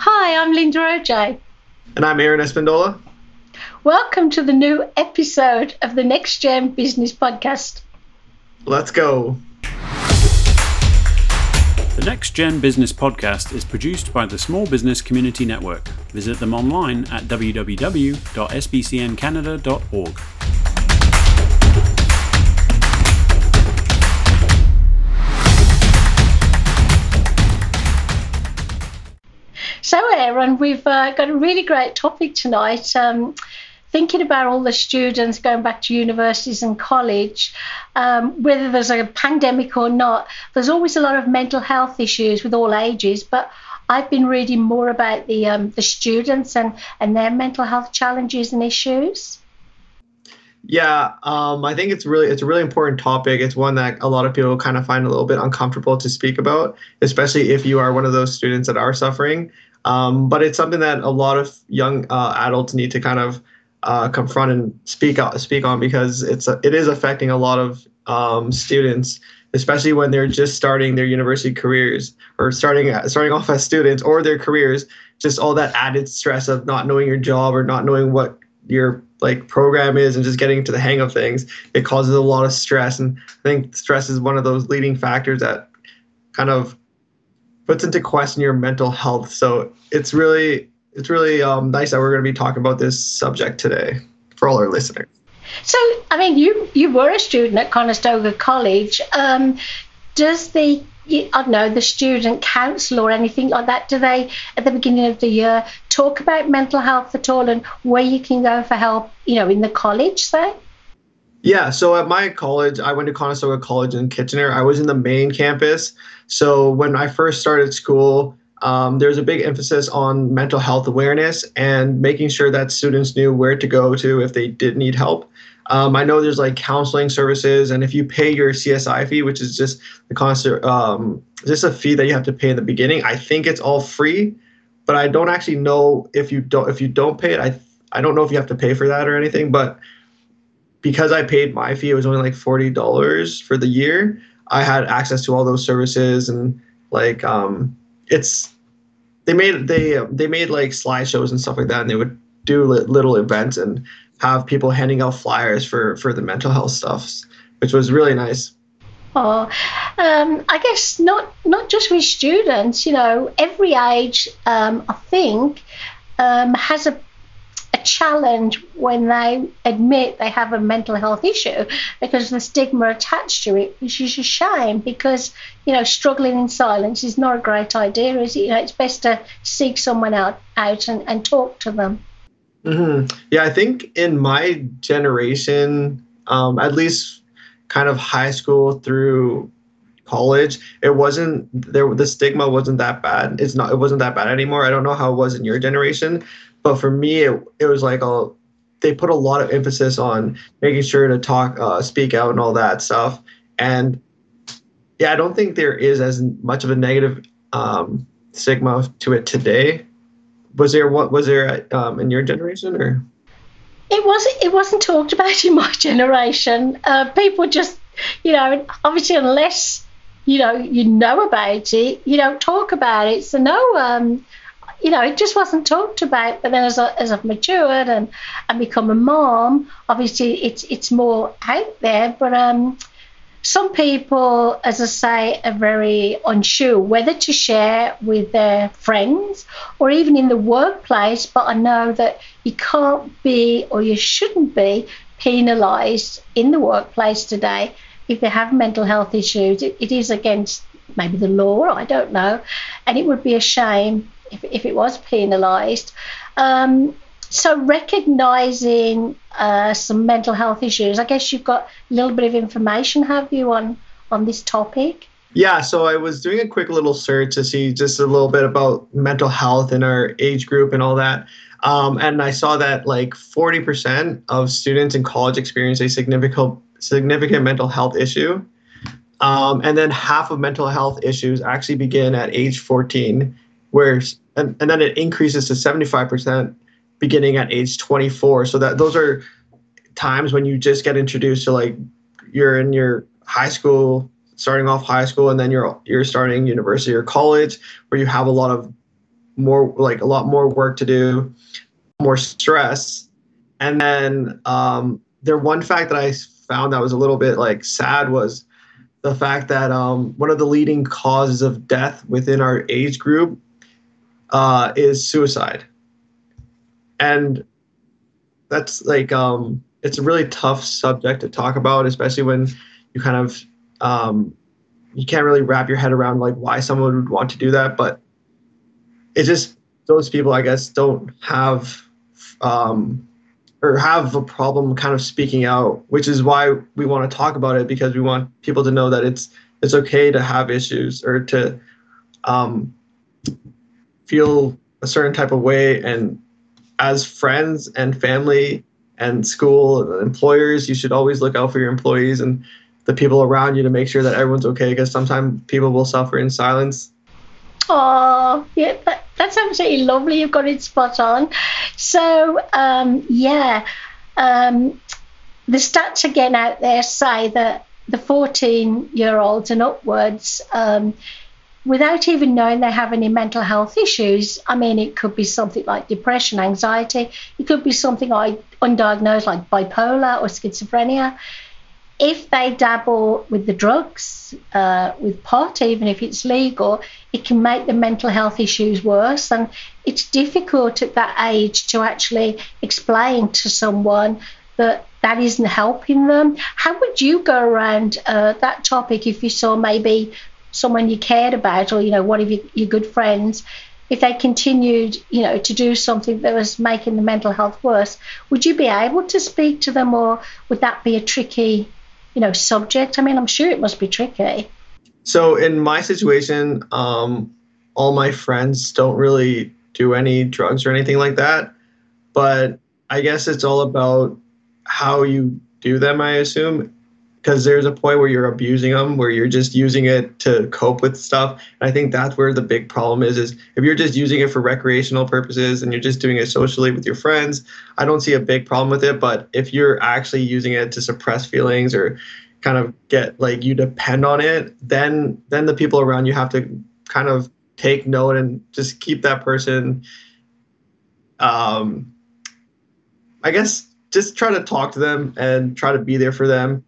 Hi, I'm Linda OJ. And I'm Aaron Espindola. Welcome to the new episode of the Next Gen Business Podcast. Let's go. The Next Gen Business Podcast is produced by the Small Business Community Network. Visit them online at www.sbcncanada.org. Aaron, we've uh, got a really great topic tonight. Um, thinking about all the students going back to universities and college, um, whether there's a pandemic or not, there's always a lot of mental health issues with all ages. But I've been reading more about the um, the students and, and their mental health challenges and issues. Yeah, um, I think it's really it's a really important topic. It's one that a lot of people kind of find a little bit uncomfortable to speak about, especially if you are one of those students that are suffering. Um, but it's something that a lot of young uh, adults need to kind of uh, confront and speak out, speak on because it's a, it is affecting a lot of um, students, especially when they're just starting their university careers or starting starting off as students or their careers. Just all that added stress of not knowing your job or not knowing what your like program is and just getting to the hang of things. It causes a lot of stress, and I think stress is one of those leading factors that kind of puts into question your mental health. So it's really it's really um, nice that we're going to be talking about this subject today for all our listeners. So, I mean, you you were a student at Conestoga College. Um, does the I don't know the student council or anything like that? Do they at the beginning of the year talk about mental health at all and where you can go for help? You know, in the college, say. Yeah, so at my college, I went to Conestoga College in Kitchener. I was in the main campus. So when I first started school, um, was a big emphasis on mental health awareness and making sure that students knew where to go to if they did need help. Um, I know there's like counseling services, and if you pay your CSI fee, which is just the constant, um, just a fee that you have to pay in the beginning, I think it's all free, but I don't actually know if you don't if you don't pay it. I I don't know if you have to pay for that or anything, but because I paid my fee, it was only like forty dollars for the year. I had access to all those services and like um, it's they made they they made like slideshows and stuff like that, and they would do little events and have people handing out flyers for for the mental health stuff, which was really nice. Oh, um, I guess not not just with students. You know, every age, um, I think, um, has a a challenge when they admit they have a mental health issue because the stigma attached to it, which is a shame because, you know, struggling in silence is not a great idea, is it? You know, it's best to seek someone out, out and, and talk to them. Mm-hmm. Yeah, I think in my generation, um, at least kind of high school through college, it wasn't there. The stigma wasn't that bad. It's not. It wasn't that bad anymore. I don't know how it was in your generation, but for me, it, it was like a, they put a lot of emphasis on making sure to talk, uh, speak out, and all that stuff. And yeah, I don't think there is as much of a negative um, stigma to it today. Was there what was there um, in your generation or? It wasn't. It wasn't talked about in my generation. Uh, people just, you know, obviously unless you know you know about it, you don't talk about it. So no, um, you know, it just wasn't talked about. But then as, I, as I've matured and, and become a mom, obviously it's it's more out there. But um, some people, as I say, are very unsure whether to share with their friends or even in the workplace. But I know that you can't be or you shouldn't be penalised in the workplace today if they have mental health issues. It, it is against maybe the law, I don't know. And it would be a shame if, if it was penalised. Um, so recognising uh, some mental health issues, I guess you've got a little bit of information, have you, on on this topic? Yeah, so I was doing a quick little search to see just a little bit about mental health in our age group and all that. Um, and I saw that like 40% of students in college experience a significant significant mental health issue. Um, and then half of mental health issues actually begin at age 14 where and, and then it increases to 75% beginning at age 24 so that those are times when you just get introduced to like you're in your high school starting off high school and then you're you're starting university or college where you have a lot of more like a lot more work to do, more stress. And then um, there one fact that I found that was a little bit like sad was the fact that um, one of the leading causes of death within our age group uh, is suicide. And that's like um, it's a really tough subject to talk about, especially when you kind of um, you can't really wrap your head around like why someone would want to do that. But it's just those people, I guess, don't have um, or have a problem kind of speaking out, which is why we want to talk about it because we want people to know that it's it's okay to have issues or to um, feel a certain type of way and as friends and family and school and employers, you should always look out for your employees and the people around you to make sure that everyone's okay because sometimes people will suffer in silence. Oh, yeah, that, that's absolutely lovely. You've got it spot on. So, um, yeah, um, the stats again out there say that the 14 year olds and upwards, um, without even knowing they have any mental health issues. I mean, it could be something like depression, anxiety, it could be something like undiagnosed, like bipolar or schizophrenia. If they dabble with the drugs, uh, with pot, even if it's legal, it can make the mental health issues worse. And it's difficult at that age to actually explain to someone that that isn't helping them. How would you go around uh, that topic if you saw maybe someone you cared about or you know one of your, your good friends if they continued you know to do something that was making the mental health worse would you be able to speak to them or would that be a tricky you know subject? I mean i'm sure it must be tricky. So in my situation um, all my friends don't really do any drugs or anything like that but i guess it's all about how you do them i assume because there's a point where you're abusing them where you're just using it to cope with stuff. And i think that's where the big problem is is if you're just using it for recreational purposes and you're just doing it socially with your friends i don't see a big problem with it. But if you're actually using it to suppress feelings or kind of get like you depend on it then then the people around you have to kind of take note and just keep that person um i guess just try to talk to them and try to be there for them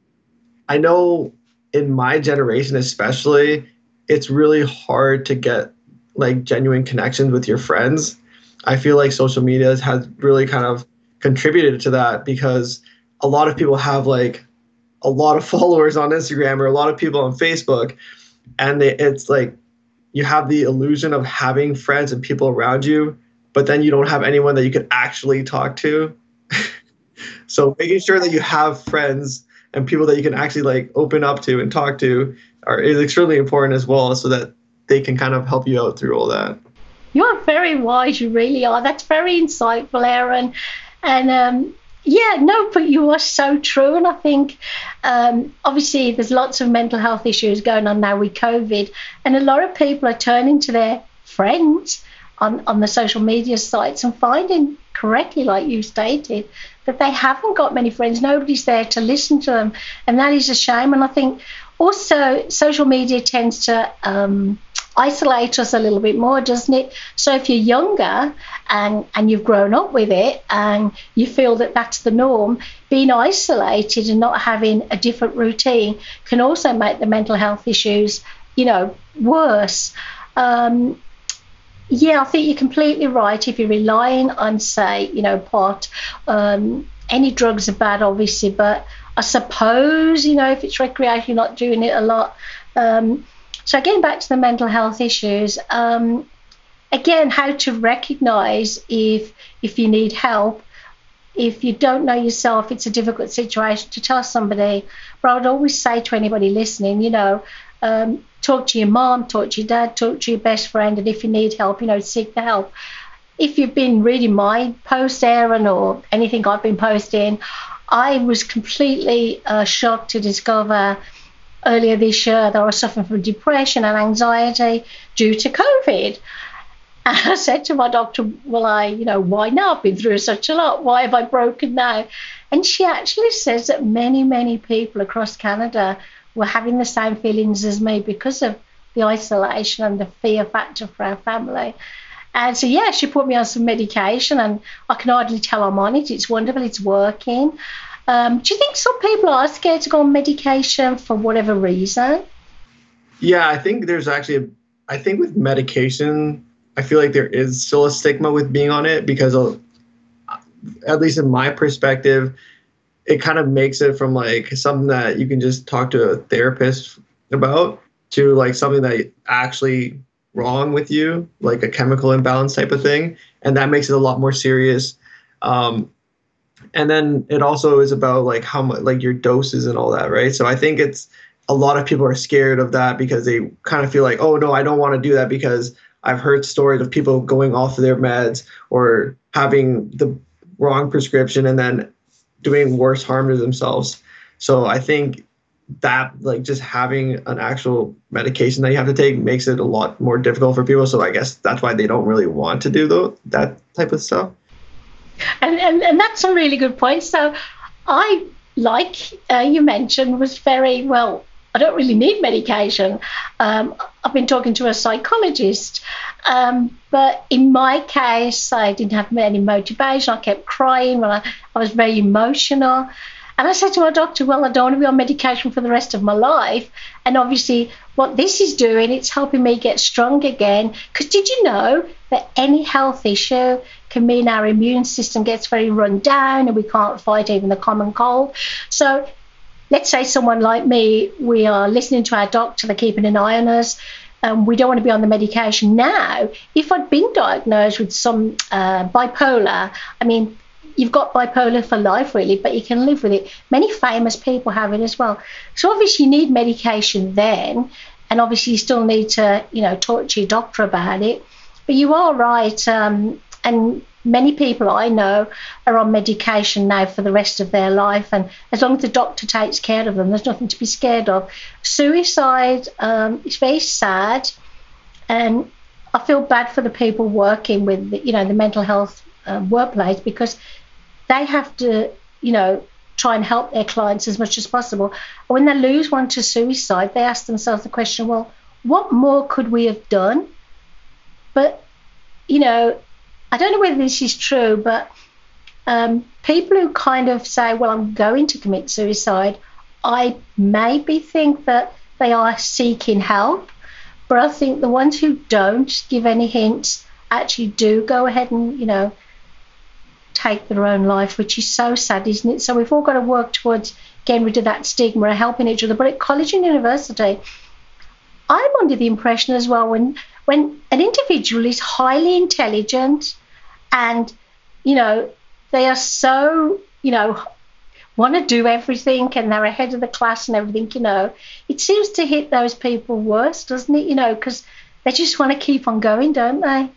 I know in my generation, especially, it's really hard to get like genuine connections with your friends. I feel like social media has really kind of contributed to that because a lot of people have like a lot of followers on Instagram or a lot of people on Facebook, and they, it's like you have the illusion of having friends and people around you, but then you don't have anyone that you could actually talk to. so making sure that you have friends and people that you can actually like open up to and talk to are is extremely important as well so that they can kind of help you out through all that. You're very wise you really are. That's very insightful aaron and um, yeah no but you are so true and i think um, obviously there's lots of mental health issues going on now with covid and a lot of people are turning to their friends on, on the social media sites and finding correctly like you stated that they haven't got many friends. Nobody's there to listen to them, and that is a shame. And I think also social media tends to um, isolate us a little bit more, doesn't it? So if you're younger and and you've grown up with it and you feel that that's the norm, being isolated and not having a different routine can also make the mental health issues, you know, worse. Um, yeah, I think you're completely right. If you're relying on, say, you know, pot, um, any drugs are bad, obviously, but I suppose, you know, if it's recreational, you're not doing it a lot. Um, so getting back to the mental health issues, um, again, how to recognize if if you need help. If you don't know yourself, it's a difficult situation to tell somebody. But I would always say to anybody listening, you know, um, talk to your mom, talk to your dad, talk to your best friend, and if you need help, you know, seek the help. If you've been reading my post, Aaron, or anything I've been posting, I was completely uh, shocked to discover earlier this year that I was suffering from depression and anxiety due to COVID. And I said to my doctor, Well, I, you know, why now? I've been through such a lot. Why have I broken now? And she actually says that many, many people across Canada were having the same feelings as me because of the isolation and the fear factor for our family. And so, yeah, she put me on some medication, and I can hardly tell I'm on it. It's wonderful, it's working. Um, do you think some people are scared to go on medication for whatever reason? Yeah, I think there's actually, a, I think with medication, I feel like there is still a stigma with being on it because, of, at least in my perspective, it kind of makes it from like something that you can just talk to a therapist about to like something that actually wrong with you, like a chemical imbalance type of thing, and that makes it a lot more serious. Um, and then it also is about like how much like your doses and all that, right? So I think it's a lot of people are scared of that because they kind of feel like, oh no, I don't want to do that because I've heard stories of people going off of their meds or having the wrong prescription and then doing worse harm to themselves. So I think that like just having an actual medication that you have to take makes it a lot more difficult for people. So I guess that's why they don't really want to do the, that type of stuff. And, and and that's a really good point. So I like uh, you mentioned was very well. I don't really need medication. Um, I've been talking to a psychologist, um, but in my case, I didn't have any motivation. I kept crying when I, I was very emotional. And I said to my doctor, well, I don't want to be on medication for the rest of my life. And obviously, what this is doing, it's helping me get strong again. Because did you know that any health issue can mean our immune system gets very run down and we can't fight even the common cold? So let's say someone like me, we are listening to our doctor, they're keeping an eye on us. Um, we don't want to be on the medication now. If I'd been diagnosed with some uh, bipolar, I mean, you've got bipolar for life, really, but you can live with it. Many famous people have it as well. So obviously, you need medication then, and obviously, you still need to, you know, talk to your doctor about it. But you are right, um, and many people I know are on medication now for the rest of their life, and as long as the doctor takes care of them, there's nothing to be scared of. Suicide um, is very sad, and I feel bad for the people working with, you know, the mental health uh, workplace because they have to, you know, try and help their clients as much as possible. When they lose one to suicide, they ask themselves the question, well, what more could we have done? But, you know, I don't know whether this is true, but um, people who kind of say, well, I'm going to commit suicide, I maybe think that they are seeking help. But I think the ones who don't give any hints actually do go ahead and, you know, take their own life, which is so sad, isn't it? So we've all got to work towards getting rid of that stigma and helping each other. But at college and university, I'm under the impression as well when when an individual is highly intelligent and you know they are so you know want to do everything and they're ahead of the class and everything you know it seems to hit those people worse doesn't it? You know because they just want to keep on going don't they?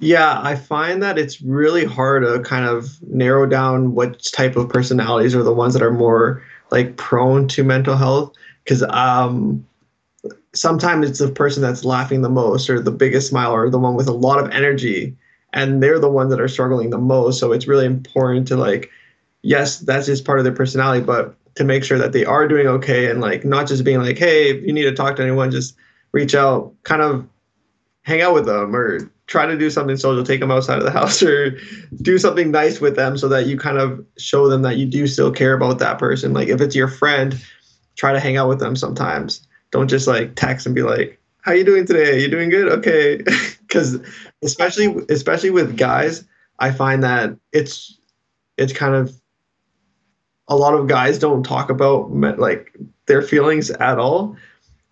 Yeah, I find that it's really hard to kind of narrow down what type of personalities are the ones that are more like prone to mental health because um, sometimes it's the person that's laughing the most or the biggest smile or the one with a lot of energy and they're the ones that are struggling the most so it's really important to like yes that's just part of their personality but to make sure that they are doing okay and like not just being like hey if you need to talk to anyone just reach out kind of hang out with them or try to do something social, take them outside of the house or do something nice with them so that you kind of show them that you do still care about that person. Like if it's your friend, try to hang out with them sometimes. Don't just like text and be like, "How you doing today? You doing good? Okay." Cuz especially especially with guys, I find that it's it's kind of a lot of guys don't talk about like their feelings at all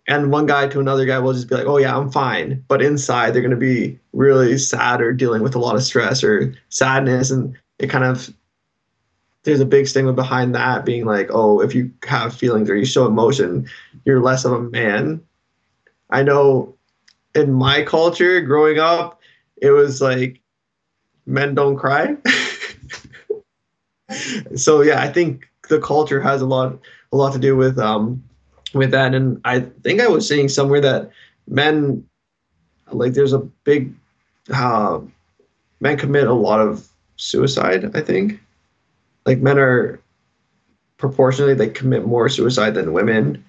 and one guy to another guy will just be like, "Oh yeah, I'm fine," but inside they're gonna be really sad or dealing with a lot of stress or sadness, and it kind of there's a big stigma behind that being like, "Oh, if you have feelings or you show emotion, you're less of a man." I know in my culture growing up, it was like men don't cry. so yeah, I think the culture has a lot a lot to do with um, with that. And I think I was seeing somewhere that men, like, there's a big, uh, men commit a lot of suicide. I think, like, men are proportionally they commit more suicide than women,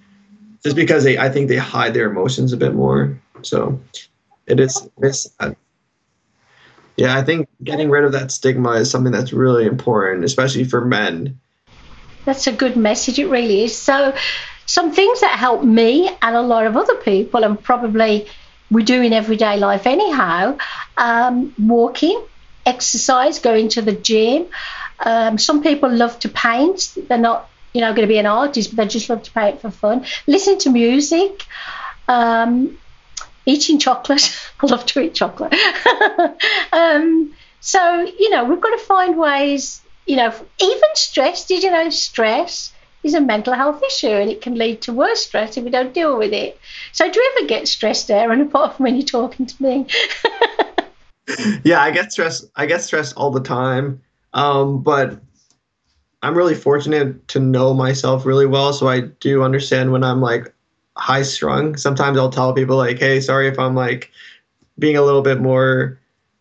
just because they I think they hide their emotions a bit more. So, it is it's. Yeah, I think getting rid of that stigma is something that's really important, especially for men. That's a good message, it really is. So, some things that help me and a lot of other people, and probably we do in everyday life anyhow um, walking, exercise, going to the gym. Um, some people love to paint. They're not, you know, going to be an artist, but they just love to paint for fun. Listen to music. Um, eating chocolate. I love to eat chocolate. um, so, you know, we've got to find ways, you know, even stress, did you know stress is a mental health issue and it can lead to worse stress if we don't deal with it. So, do you ever get stressed, Aaron, apart from when you're talking to me? yeah, I get stressed. I get stressed all the time. Um, but I'm really fortunate to know myself really well, so I do understand when I'm like high strung. Sometimes I'll tell people like, "Hey, sorry if I'm like being a little bit more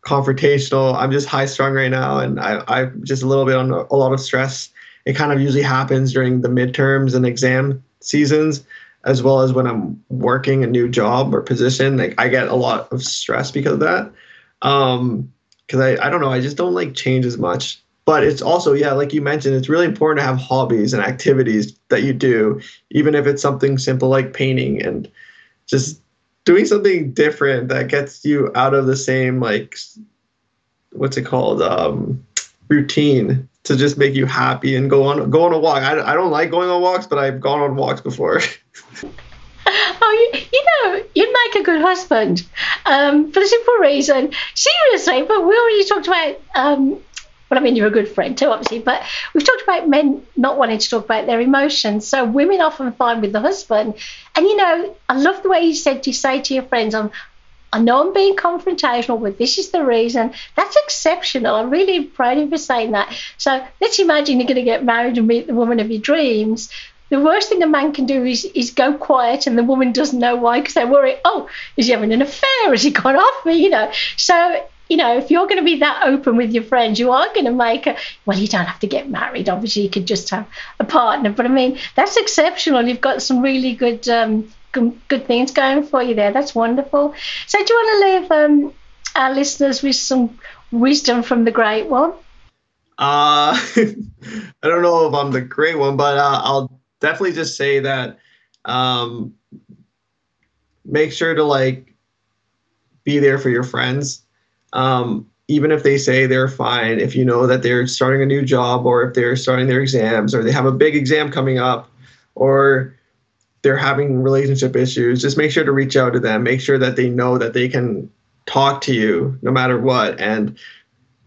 confrontational. I'm just high strung right now, and I, I'm just a little bit on a lot of stress. It kind of usually happens during the midterms and exam seasons, as well as when I'm working a new job or position. Like I get a lot of stress because of that. Um, because I, I don't know, I just don't like change as much. But it's also yeah like you mentioned it's really important to have hobbies and activities that you do even if it's something simple like painting and just doing something different that gets you out of the same like what's it called um, routine to just make you happy and go on go on a walk. I, I don't like going on walks but i've gone on walks before oh you, you know you'd make a good husband um, for the simple reason seriously but we already talked about um, well, I mean, you're a good friend too, obviously, but we've talked about men not wanting to talk about their emotions. So women often find with the husband, and you know, I love the way you said you say to your friends, I'm, I know I'm being confrontational, but this is the reason. That's exceptional. I'm really proud of you for saying that. So let's imagine you're going to get married and meet the woman of your dreams. The worst thing a man can do is, is go quiet and the woman doesn't know why because they're worried, oh, is he having an affair? Has he gone off me? You know. So you know, if you're going to be that open with your friends, you are going to make a, well, you don't have to get married. Obviously, you could just have a partner. But I mean, that's exceptional. You've got some really good, um, good things going for you there. That's wonderful. So, do you want to leave um, our listeners with some wisdom from the great one? Uh, I don't know if I'm the great one, but uh, I'll definitely just say that um, make sure to like be there for your friends um, even if they say they're fine, if you know that they're starting a new job or if they're starting their exams or they have a big exam coming up or they're having relationship issues, just make sure to reach out to them. Make sure that they know that they can talk to you no matter what. And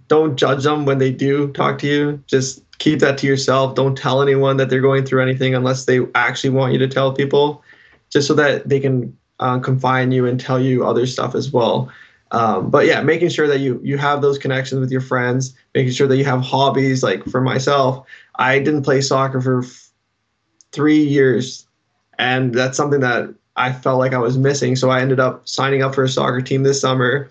don't judge them when they do talk to you. Just keep that to yourself. Don't tell anyone that they're going through anything unless they actually want you to tell people, just so that they can uh, confine you and tell you other stuff as well. Um, but yeah, making sure that you you have those connections with your friends, making sure that you have hobbies. Like for myself, I didn't play soccer for f- three years, and that's something that I felt like I was missing. So I ended up signing up for a soccer team this summer,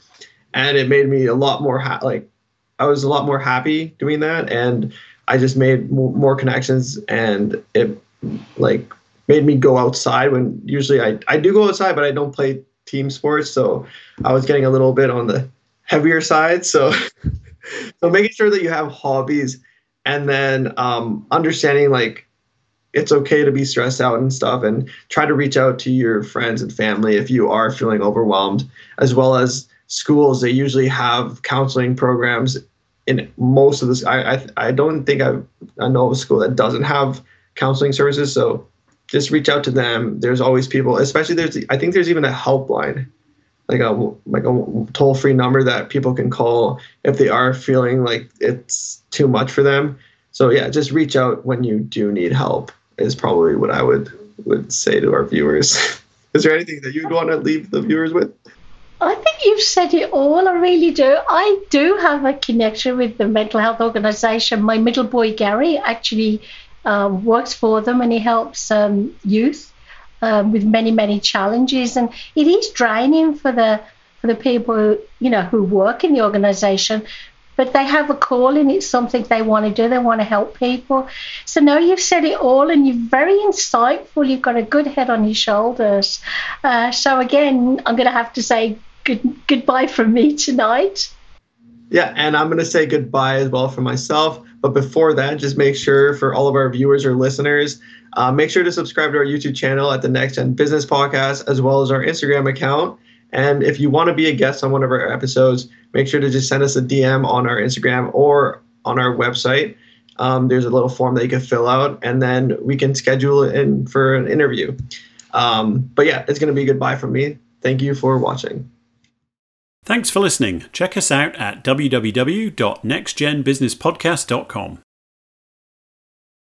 and it made me a lot more ha- like I was a lot more happy doing that, and I just made more connections, and it like made me go outside when usually I I do go outside, but I don't play team sports, so I was getting a little bit on the heavier side. So, so making sure that you have hobbies, and then um, understanding like it's okay to be stressed out and stuff, and try to reach out to your friends and family if you are feeling overwhelmed, as well as schools. They usually have counseling programs in most of this. I I, I don't think I I know of a school that doesn't have counseling services. So just reach out to them. There's always people, especially there's I think there's even a helpline, like a like a toll free number that people can call if they are feeling like it's too much for them. So yeah, just reach out when you do need help is probably what I would would say to our viewers. is there anything that you'd want to leave the viewers with? You've said it all. I really do. I do have a connection with the mental health organisation. My middle boy Gary actually uh, works for them and he helps um, youth um, with many many challenges and it is draining for the for the people who, you know who work in the organization but they have a calling it's something they want to do they want to help people so now you've said it all and you're very insightful you've got a good head on your shoulders uh, so again i'm going to have to say good goodbye from me tonight Yeah, and I'm going to say goodbye as well for myself. But before that, just make sure for all of our viewers or listeners, uh, make sure to subscribe to our YouTube channel at the Next Gen Business Podcast, as well as our Instagram account. And if you want to be a guest on one of our episodes, make sure to just send us a DM on our Instagram or on our website. Um, there's a little form that you can fill out, and then we can schedule it in for an interview. Um, but yeah, it's going to be goodbye from me. Thank you for watching. Thanks for listening. Check us out at www.nextgenbusinesspodcast.com.